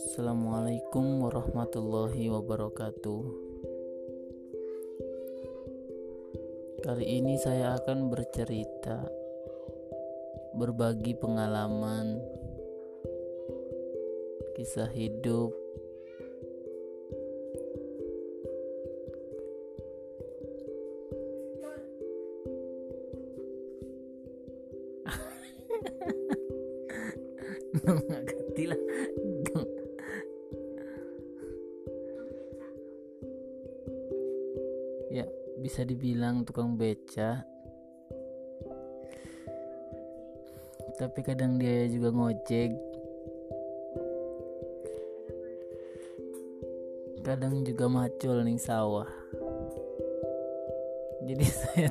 Assalamualaikum warahmatullahi wabarakatuh. Kali ini saya akan bercerita, berbagi pengalaman, kisah hidup, ganti ya bisa dibilang tukang beca. Tapi kadang dia juga ngojek. Kadang juga macul nih sawah. Jadi saya